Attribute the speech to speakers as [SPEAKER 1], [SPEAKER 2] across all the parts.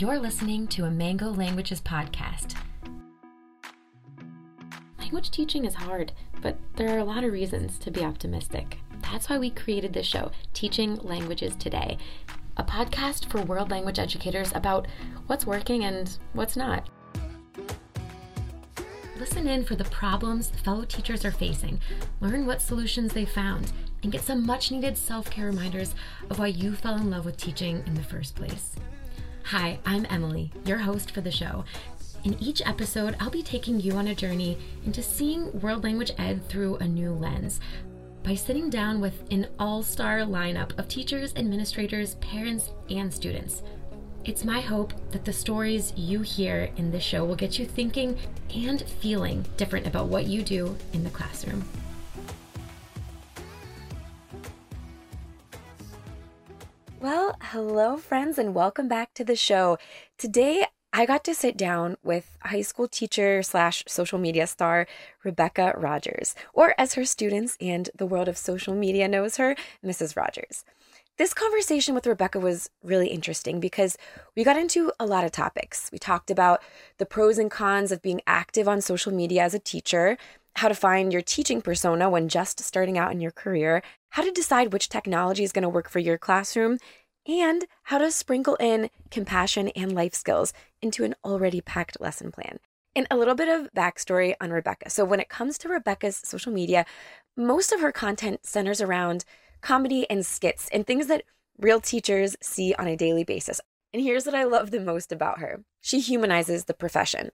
[SPEAKER 1] You're listening to a Mango Languages podcast. Language teaching is hard, but there are a lot of reasons to be optimistic. That's why we created this show, Teaching Languages Today, a podcast for world language educators about what's working and what's not. Listen in for the problems fellow teachers are facing, learn what solutions they found, and get some much needed self care reminders of why you fell in love with teaching in the first place. Hi, I'm Emily, your host for the show. In each episode, I'll be taking you on a journey into seeing world language ed through a new lens by sitting down with an all star lineup of teachers, administrators, parents, and students. It's my hope that the stories you hear in this show will get you thinking and feeling different about what you do in the classroom. Hello, friends, and welcome back to the show. Today, I got to sit down with high school teacher slash social media star Rebecca Rogers, or as her students and the world of social media knows her, Mrs. Rogers. This conversation with Rebecca was really interesting because we got into a lot of topics. We talked about the pros and cons of being active on social media as a teacher, how to find your teaching persona when just starting out in your career, how to decide which technology is going to work for your classroom, and how to sprinkle in compassion and life skills into an already packed lesson plan. And a little bit of backstory on Rebecca. So, when it comes to Rebecca's social media, most of her content centers around comedy and skits and things that real teachers see on a daily basis. And here's what I love the most about her she humanizes the profession.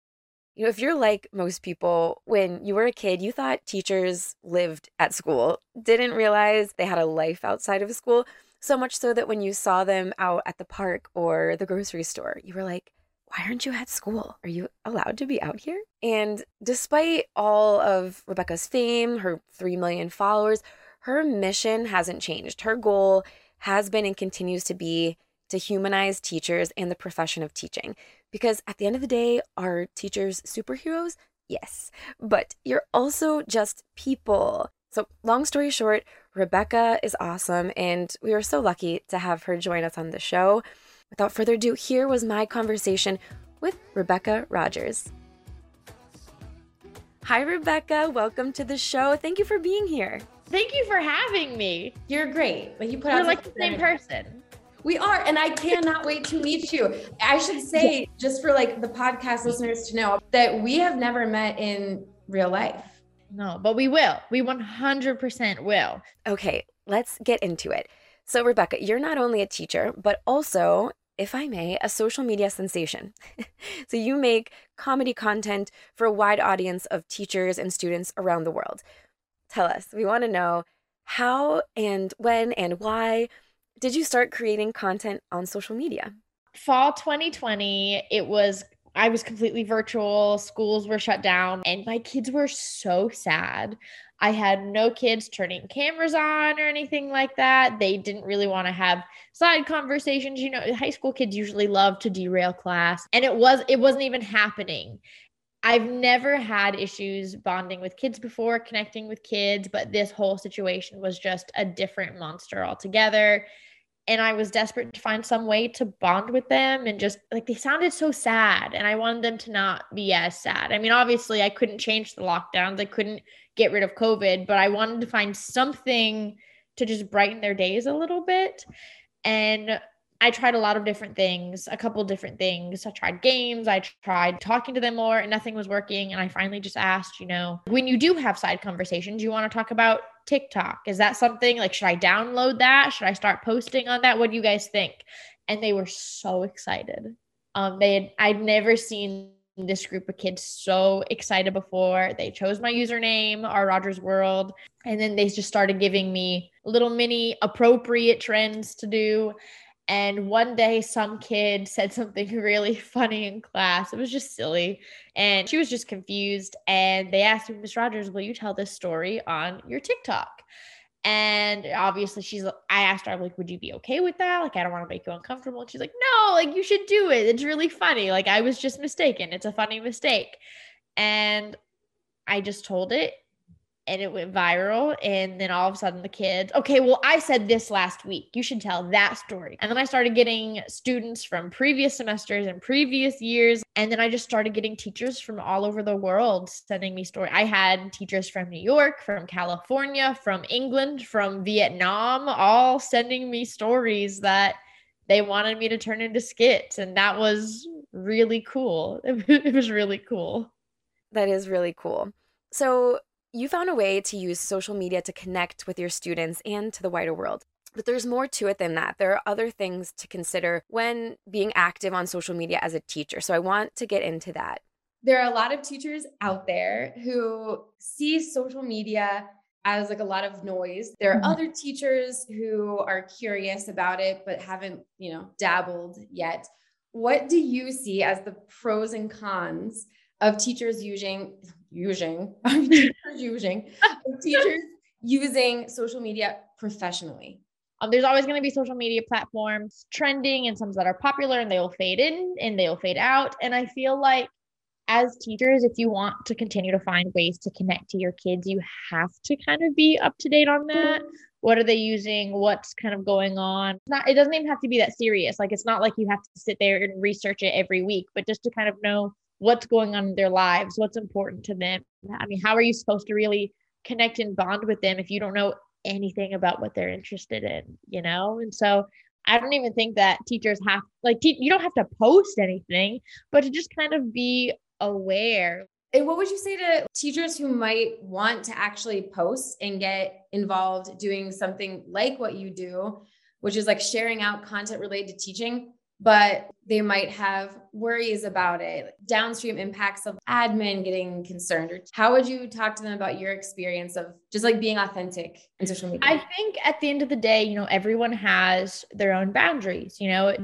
[SPEAKER 1] You know, if you're like most people, when you were a kid, you thought teachers lived at school, didn't realize they had a life outside of school. So much so that when you saw them out at the park or the grocery store, you were like, why aren't you at school? Are you allowed to be out here? And despite all of Rebecca's fame, her 3 million followers, her mission hasn't changed. Her goal has been and continues to be to humanize teachers and the profession of teaching. Because at the end of the day, are teachers superheroes? Yes. But you're also just people. So, long story short, Rebecca is awesome, and we were so lucky to have her join us on the show. Without further ado, here was my conversation with Rebecca Rogers. Hi, Rebecca. Welcome to the show. Thank you for being here.
[SPEAKER 2] Thank you for having me.
[SPEAKER 3] You're great. But you put
[SPEAKER 2] We're
[SPEAKER 3] out
[SPEAKER 2] like the same person.
[SPEAKER 3] We are, and I cannot wait to meet you. I should say, just for like the podcast listeners to know, that we have never met in real life.
[SPEAKER 2] No, but we will. We 100% will.
[SPEAKER 1] Okay, let's get into it. So, Rebecca, you're not only a teacher, but also, if I may, a social media sensation. so, you make comedy content for a wide audience of teachers and students around the world. Tell us, we want to know how and when and why did you start creating content on social media?
[SPEAKER 2] Fall 2020, it was I was completely virtual, schools were shut down, and my kids were so sad. I had no kids turning cameras on or anything like that. They didn't really want to have side conversations. You know, high school kids usually love to derail class, and it was it wasn't even happening. I've never had issues bonding with kids before, connecting with kids, but this whole situation was just a different monster altogether and I was desperate to find some way to bond with them and just like they sounded so sad and I wanted them to not be as sad. I mean, obviously I couldn't change the lockdowns. I couldn't get rid of COVID, but I wanted to find something to just brighten their days a little bit. And I tried a lot of different things, a couple different things. I tried games, I tried talking to them more, and nothing was working. And I finally just asked, you know, when you do have side conversations, you want to talk about TikTok? Is that something like, should I download that? Should I start posting on that? What do you guys think? And they were so excited. Um, they had, I'd never seen this group of kids so excited before. They chose my username, R Rogers World, and then they just started giving me little mini appropriate trends to do. And one day, some kid said something really funny in class. It was just silly. And she was just confused. And they asked me, Miss Rogers, will you tell this story on your TikTok? And obviously, she's, I asked her, like, would you be okay with that? Like, I don't want to make you uncomfortable. And she's like, no, like, you should do it. It's really funny. Like, I was just mistaken. It's a funny mistake. And I just told it and it went viral. And then all of a sudden, the kids, okay, well, I said this last week. You should tell that story. And then I started getting students from previous semesters and previous years. And then I just started getting teachers from all over the world sending me stories. I had teachers from New York, from California, from England, from Vietnam, all sending me stories that they wanted me to turn into skits. And that was really cool. It was really cool.
[SPEAKER 1] That is really cool. So, you found a way to use social media to connect with your students and to the wider world. But there's more to it than that. There are other things to consider when being active on social media as a teacher. So I want to get into that.
[SPEAKER 3] There are a lot of teachers out there who see social media as like a lot of noise. There are mm-hmm. other teachers who are curious about it but haven't, you know, dabbled yet. What do you see as the pros and cons of teachers using using teachers using teachers using social media professionally?
[SPEAKER 2] Um, there's always going to be social media platforms trending and some that are popular and they'll fade in and they'll fade out. And I feel like as teachers, if you want to continue to find ways to connect to your kids, you have to kind of be up to date on that. What are they using? What's kind of going on? not, it doesn't even have to be that serious. Like, it's not like you have to sit there and research it every week, but just to kind of know what's going on in their lives, what's important to them. I mean, how are you supposed to really connect and bond with them if you don't know anything about what they're interested in, you know? And so I don't even think that teachers have like te- you don't have to post anything, but to just kind of be aware.
[SPEAKER 3] And what would you say to teachers who might want to actually post and get involved doing something like what you do, which is like sharing out content related to teaching, but they might have worries about it, downstream impacts of admin getting concerned? Or how would you talk to them about your experience of just like being authentic in social media?
[SPEAKER 2] I think at the end of the day, you know, everyone has their own boundaries, you know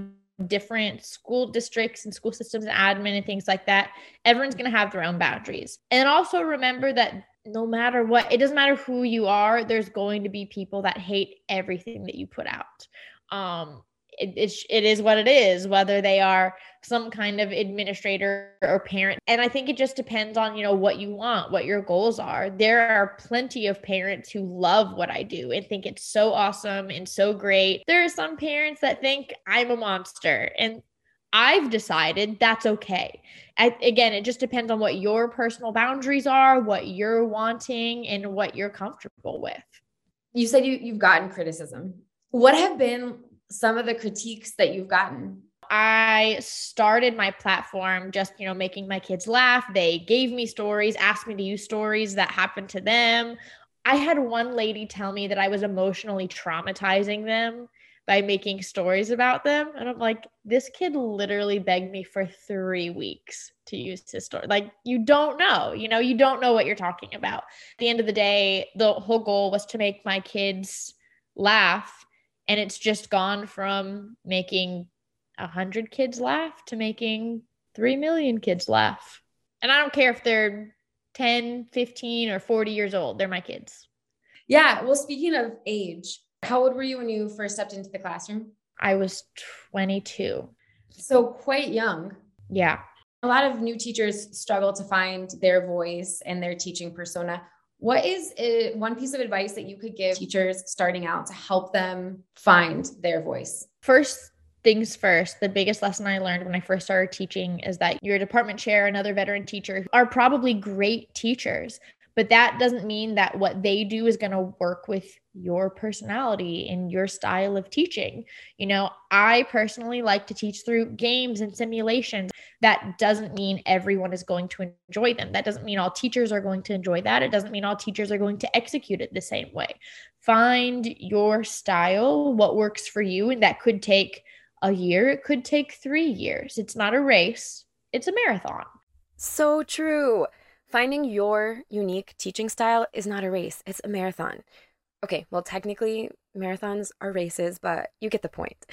[SPEAKER 2] different school districts and school systems and admin and things like that, everyone's going to have their own boundaries. And also remember that no matter what, it doesn't matter who you are, there's going to be people that hate everything that you put out. Um, it, it, it is what it is, whether they are some kind of administrator or parent. And I think it just depends on, you know, what you want, what your goals are. There are plenty of parents who love what I do and think it's so awesome and so great. There are some parents that think I'm a monster and I've decided that's okay. I, again, it just depends on what your personal boundaries are, what you're wanting, and what you're comfortable with.
[SPEAKER 3] You said you, you've gotten criticism. What have been some of the critiques that you've gotten?
[SPEAKER 2] I started my platform just, you know, making my kids laugh. They gave me stories, asked me to use stories that happened to them. I had one lady tell me that I was emotionally traumatizing them by making stories about them. And I'm like, this kid literally begged me for three weeks to use his story. Like, you don't know, you know, you don't know what you're talking about. At the end of the day, the whole goal was to make my kids laugh and it's just gone from making a hundred kids laugh to making 3 million kids laugh. And i don't care if they're 10 15 or 40 years old they're my kids.
[SPEAKER 3] Yeah well speaking of age how old were you when you first stepped into the classroom?
[SPEAKER 2] I was 22
[SPEAKER 3] so quite young.
[SPEAKER 2] Yeah.
[SPEAKER 3] A lot of new teachers struggle to find their voice and their teaching persona what is one piece of advice that you could give teachers starting out to help them find their voice?
[SPEAKER 2] First things first, the biggest lesson I learned when I first started teaching is that your department chair, another veteran teacher are probably great teachers, but that doesn't mean that what they do is going to work with your personality and your style of teaching. You know, I personally like to teach through games and simulations. That doesn't mean everyone is going to enjoy them. That doesn't mean all teachers are going to enjoy that. It doesn't mean all teachers are going to execute it the same way. Find your style, what works for you, and that could take a year, it could take 3 years. It's not a race, it's a marathon.
[SPEAKER 1] So true. Finding your unique teaching style is not a race, it's a marathon. Okay, well, technically, marathons are races, but you get the point.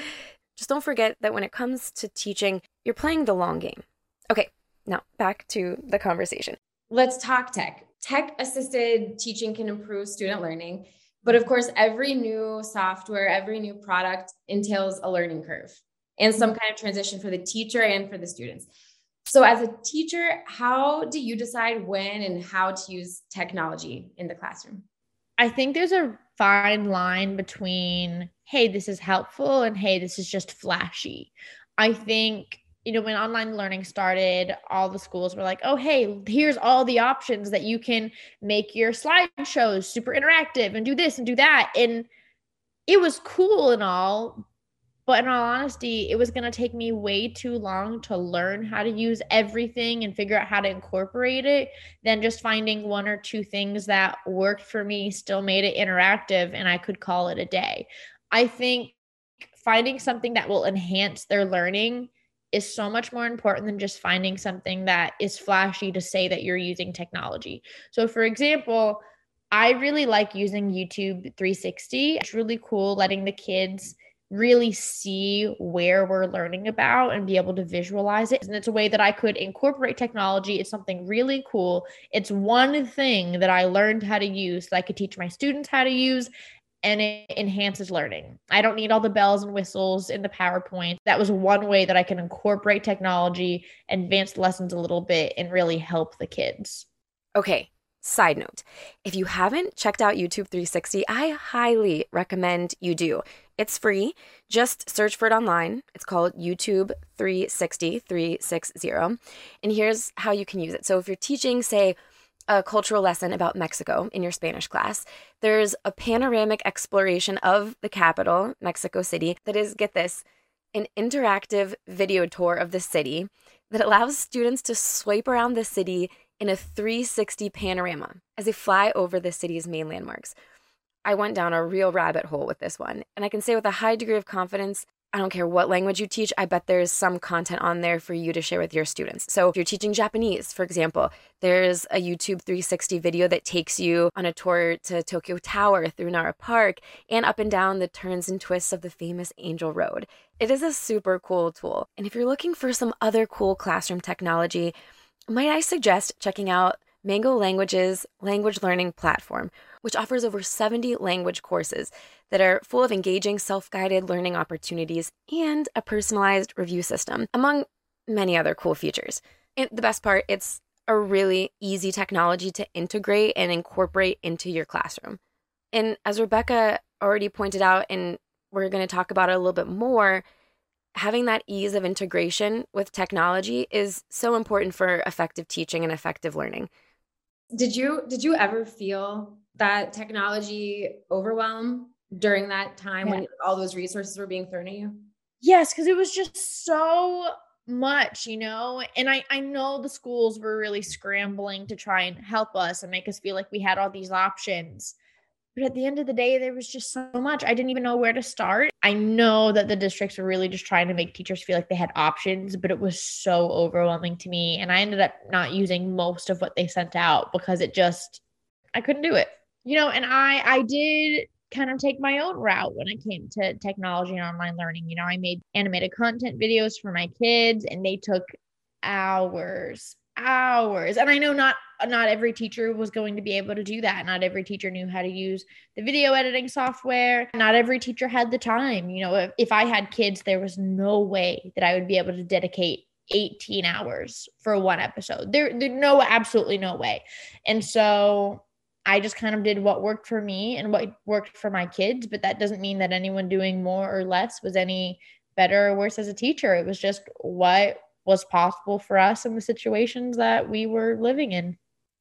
[SPEAKER 1] Just don't forget that when it comes to teaching, you're playing the long game. Okay, now back to the conversation.
[SPEAKER 3] Let's talk tech. Tech assisted teaching can improve student learning, but of course, every new software, every new product entails a learning curve and some kind of transition for the teacher and for the students. So, as a teacher, how do you decide when and how to use technology in the classroom?
[SPEAKER 2] I think there's a fine line between, hey, this is helpful and hey, this is just flashy. I think you know, when online learning started, all the schools were like, oh, hey, here's all the options that you can make your slideshows super interactive and do this and do that. And it was cool and all. But in all honesty, it was going to take me way too long to learn how to use everything and figure out how to incorporate it than just finding one or two things that worked for me, still made it interactive, and I could call it a day. I think finding something that will enhance their learning is so much more important than just finding something that is flashy to say that you're using technology. So, for example, I really like using YouTube 360. It's really cool letting the kids really see where we're learning about and be able to visualize it. And it's a way that I could incorporate technology. It's something really cool. It's one thing that I learned how to use that I could teach my students how to use and it enhances learning. I don't need all the bells and whistles in the PowerPoint. That was one way that I can incorporate technology, advance lessons a little bit, and really help the kids.
[SPEAKER 1] Okay, side note if you haven't checked out YouTube 360, I highly recommend you do. It's free. Just search for it online. It's called YouTube 360 360. And here's how you can use it. So if you're teaching, say, a cultural lesson about Mexico in your Spanish class, there's a panoramic exploration of the capital, Mexico City, that is, get this, an interactive video tour of the city that allows students to swipe around the city in a 360 panorama as they fly over the city's main landmarks. I went down a real rabbit hole with this one, and I can say with a high degree of confidence I don't care what language you teach, I bet there's some content on there for you to share with your students. So, if you're teaching Japanese, for example, there's a YouTube 360 video that takes you on a tour to Tokyo Tower through Nara Park and up and down the turns and twists of the famous Angel Road. It is a super cool tool. And if you're looking for some other cool classroom technology, might I suggest checking out Mango Languages language learning platform, which offers over 70 language courses that are full of engaging self guided learning opportunities and a personalized review system, among many other cool features. And the best part, it's a really easy technology to integrate and incorporate into your classroom. And as Rebecca already pointed out, and we're going to talk about it a little bit more, having that ease of integration with technology is so important for effective teaching and effective learning.
[SPEAKER 3] Did you did you ever feel that technology overwhelm during that time yeah. when all those resources were being thrown at you?
[SPEAKER 2] Yes, because it was just so much, you know. And I I know the schools were really scrambling to try and help us and make us feel like we had all these options. But at the end of the day, there was just so much. I didn't even know where to start. I know that the districts were really just trying to make teachers feel like they had options, but it was so overwhelming to me. And I ended up not using most of what they sent out because it just, I couldn't do it. You know, and I, I did kind of take my own route when it came to technology and online learning. You know, I made animated content videos for my kids and they took hours, hours. And I know not not every teacher was going to be able to do that. Not every teacher knew how to use the video editing software. Not every teacher had the time. You know, if, if I had kids, there was no way that I would be able to dedicate 18 hours for one episode. There, there no absolutely no way. And so I just kind of did what worked for me and what worked for my kids, but that doesn't mean that anyone doing more or less was any better or worse as a teacher. It was just what was possible for us in the situations that we were living in.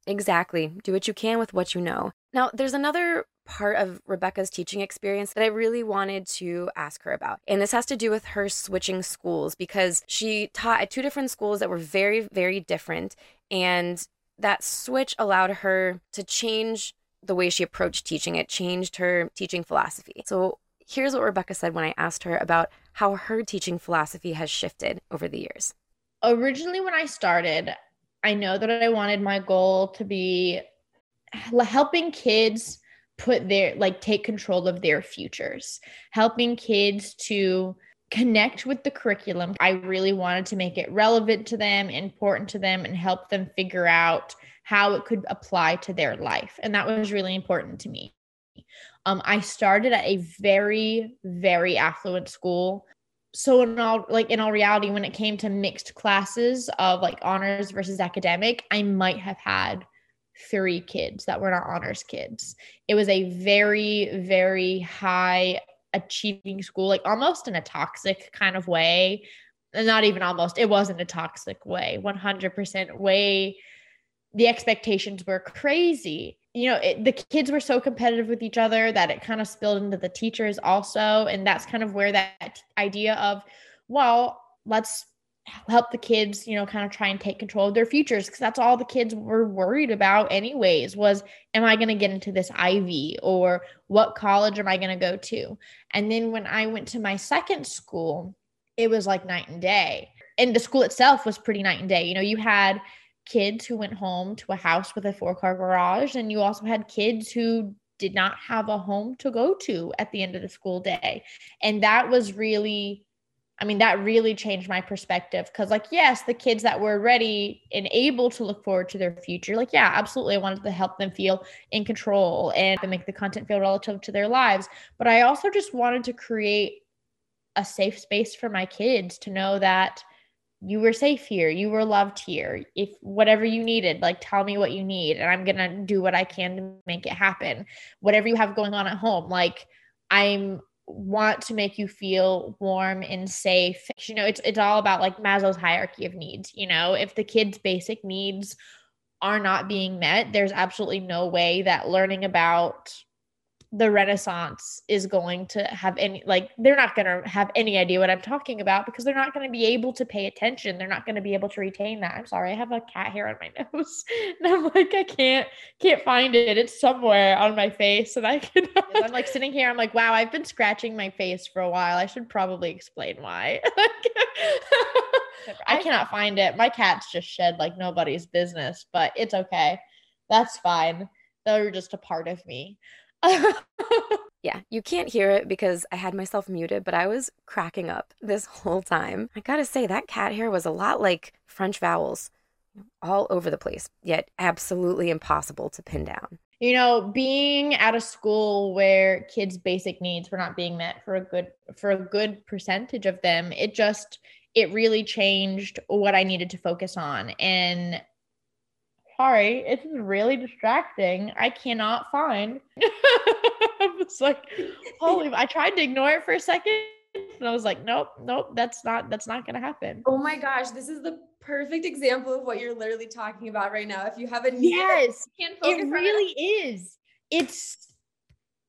[SPEAKER 1] Exactly. Do what you can with what you know. Now, there's another part of Rebecca's teaching experience that I really wanted to ask her about. And this has to do with her switching schools because she taught at two different schools that were very, very different. And that switch allowed her to change the way she approached teaching. It changed her teaching philosophy. So here's what Rebecca said when I asked her about how her teaching philosophy has shifted over the years
[SPEAKER 2] originally when I started, I know that I wanted my goal to be helping kids put their like take control of their futures, helping kids to connect with the curriculum. I really wanted to make it relevant to them, important to them, and help them figure out how it could apply to their life. And that was really important to me. Um, I started at a very, very affluent school so in all like in all reality when it came to mixed classes of like honors versus academic i might have had three kids that were not honors kids. It was a very very high achieving school like almost in a toxic kind of way. Not even almost it wasn't a toxic way. 100% way the expectations were crazy you know it, the kids were so competitive with each other that it kind of spilled into the teachers also. And that's kind of where that idea of well let's help the kids you know kind of try and take control of their futures. Because that's all the kids were worried about anyways was am i going to get into this ivy or what college am i going to go to? And then when i went to my second school it was like night and day. And the school itself was pretty night and day. You know you had kids who went home to a house with a four car garage and you also had kids who did not have a home to go to at the end of the school day and that was really I mean, that really changed my perspective because, like, yes, the kids that were ready and able to look forward to their future, like, yeah, absolutely. I wanted to help them feel in control and make the content feel relative to their lives. But I also just wanted to create a safe space for my kids to know that you were safe here, you were loved here. If whatever you needed, like, tell me what you need, and I'm to do what I can to make it happen. Whatever you have going on at home, like, I'm want to make you feel warm and safe. You know, it's it's all about like Maslow's hierarchy of needs, you know. If the kids' basic needs are not being met, there's absolutely no way that learning about the renaissance is going to have any like they're not going to have any idea what i'm talking about because they're not going to be able to pay attention. They're not going to be able to retain that. I'm sorry i have a cat hair on my nose and i'm like i can't can't find it. It's somewhere on my face and i can i'm like sitting here i'm like wow i've been scratching my face for a while. I should probably explain why. I cannot find it. My cats just shed like nobody's business but it's okay. That's fine. They're just a part of me
[SPEAKER 1] yeah, you can't hear it because I had myself muted, but I was cracking up this whole time. I gotta say, that cat hair was a lot like French vowels, all over the place, yet absolutely impossible to pin down.
[SPEAKER 2] You know, being at a school where kids' basic needs were not being met for a good for a good percentage of them, it just it really changed what I needed to focus on. And sorry, it's really distracting. I cannot find. I was like, holy, I tried to ignore it for a second. And I was like, nope, nope, that's not that's not gonna happen.
[SPEAKER 3] Oh my gosh, this is the perfect example of what you're literally talking about right now. If you have a need,
[SPEAKER 2] yes, it really it. is. It's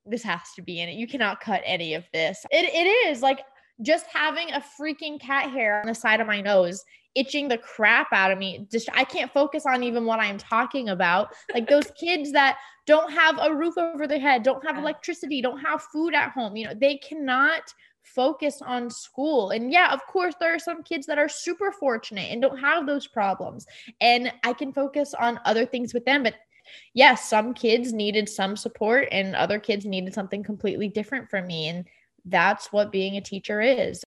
[SPEAKER 2] this has to be in it. You cannot cut any of this. It it is like just having a freaking cat hair on the side of my nose itching the crap out of me. Just I can't focus on even what I'm talking about. Like those kids that don't have a roof over their head, don't have electricity, don't have food at home. You know, they cannot focus on school. And yeah, of course, there are some kids that are super fortunate and don't have those problems. And I can focus on other things with them. But yes, some kids needed some support and other kids needed something completely different from me. And that's what being a teacher is.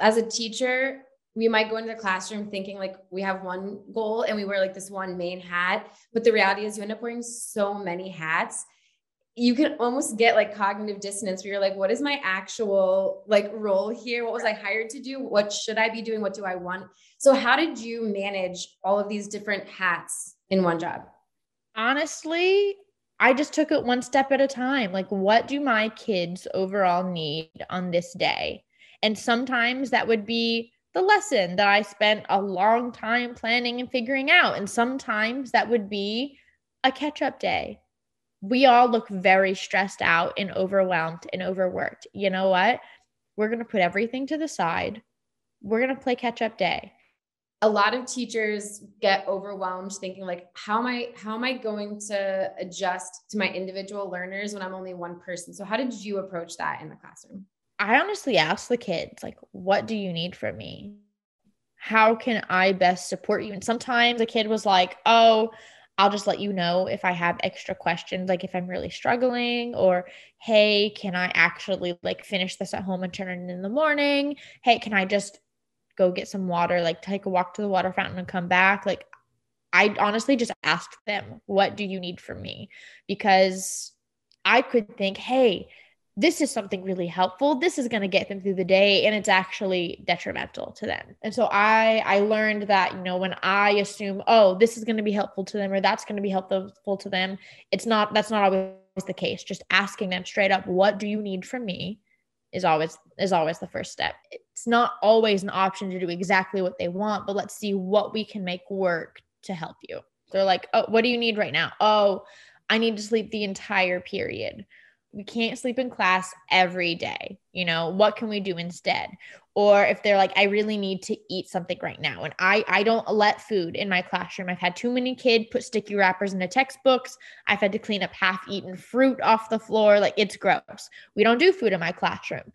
[SPEAKER 3] As a teacher, we might go into the classroom thinking like we have one goal and we wear like this one main hat but the reality is you end up wearing so many hats. You can almost get like cognitive dissonance where you're like what is my actual like role here? What was i hired to do? What should i be doing? What do i want? So how did you manage all of these different hats in one job?
[SPEAKER 2] Honestly i just took it one step at a time. Like what do my kids overall need on this day? And sometimes that would be the lesson that I spent a long time planning and figuring out. And sometimes that would be a catch up day. We all look very stressed out and overwhelmed and overworked. You know what? We're going to put everything to the side. We're going to play catch up day.
[SPEAKER 3] A lot of teachers get overwhelmed thinking like how am I how am I going to adjust to my individual learners when I'm only one person? So how did you approach that in the classroom?
[SPEAKER 2] I honestly ask the kids, like, what do you need from me? How can I best support you? And sometimes a kid was like, oh, I'll just let you know if I have extra questions, like if I'm really struggling, or hey, can I actually like finish this at home and turn it in the morning? Hey, can I just go get some water, like take a walk to the water fountain and come back? Like, I honestly just asked them, what do you need from me? Because I could think, hey, this is something really helpful. This is going to get them through the day and it's actually detrimental to them. And so i i learned that you know when i assume oh this is going to be helpful to them or that's going to be helpful to them it's not that's not always the case. Just asking them straight up what do you need from me? is always is always the first step. It's not always an option to do exactly what they want but let's see what we can make work to help you. They're like oh what do you need right now? Oh i need to sleep the entire period we can't sleep in class every day. You know, what can we do instead? Or if they're like, I really need to eat something right now. And I I don't let food in my classroom. I've had too many kids put sticky wrappers in into textbooks. I've had to clean up half-eaten fruit off the floor. Like it's gross. We don't do food in my classroom.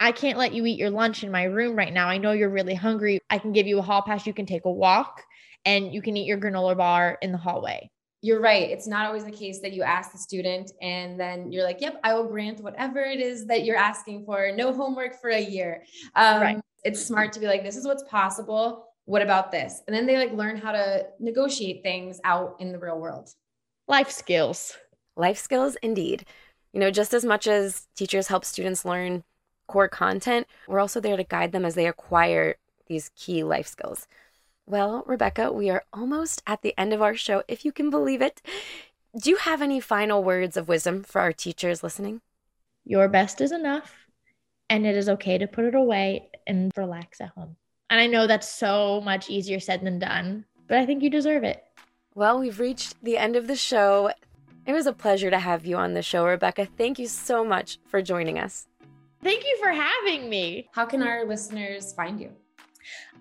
[SPEAKER 2] I can't let you eat your lunch in my room right now. I know you're really hungry. I can give you a hall pass. You can take a walk and you can eat your granola bar in the hallway
[SPEAKER 3] you're right. It's not always the case that you ask the student and then you're like, yep, I will grant whatever it is that you're asking for. No homework for a year. Um, right. It's smart to be like, this is what's possible. What about this? And then they like learn how to negotiate things out in the real world.
[SPEAKER 2] Life skills.
[SPEAKER 1] Life skills, indeed. You know, just as much as teachers help students learn core content, we're also there to guide them as they acquire these key life skills. Well, Rebecca, we are almost at the end of our show, if you can believe it. Do you have any final words of wisdom for our teachers listening?
[SPEAKER 2] Your best is enough, and it is okay to put it away and relax at home. And I know that's so much easier said than done, but I think you deserve it.
[SPEAKER 1] Well, we've reached the end of the show. It was a pleasure to have you on the show, Rebecca. Thank you so much for joining us.
[SPEAKER 2] Thank you for having me.
[SPEAKER 3] How can our listeners find you?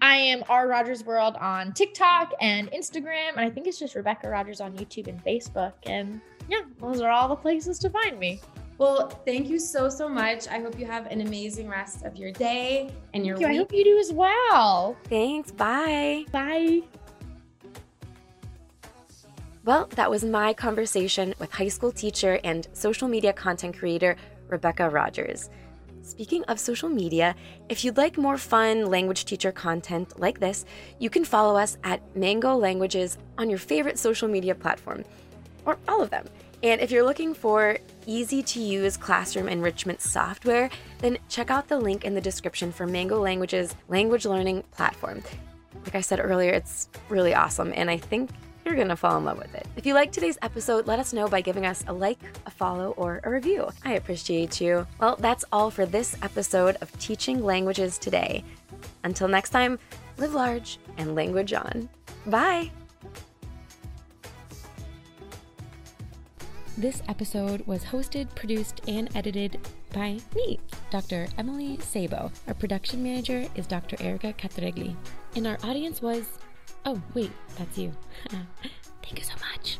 [SPEAKER 2] I am R Rogers World on TikTok and Instagram, and I think it's just Rebecca Rogers on YouTube and Facebook. And yeah, those are all the places to find me.
[SPEAKER 3] Well, thank you so so much. I hope you have an amazing rest of your day and your
[SPEAKER 2] thank
[SPEAKER 3] week.
[SPEAKER 2] You. I hope you do as well.
[SPEAKER 1] Thanks. Bye.
[SPEAKER 2] Bye.
[SPEAKER 1] Well, that was my conversation with high school teacher and social media content creator Rebecca Rogers. Speaking of social media, if you'd like more fun language teacher content like this, you can follow us at Mango Languages on your favorite social media platform, or all of them. And if you're looking for easy to use classroom enrichment software, then check out the link in the description for Mango Languages language learning platform. Like I said earlier, it's really awesome, and I think you're going to fall in love with it. If you like today's episode, let us know by giving us a like, a follow, or a review. I appreciate you. Well, that's all for this episode of Teaching Languages Today. Until next time, live large and language on. Bye. This episode was hosted, produced, and edited by me, Dr. Emily Sabo. Our production manager is Dr. Erica Catregli. And our audience was Oh, wait, that's you. Thank you so much.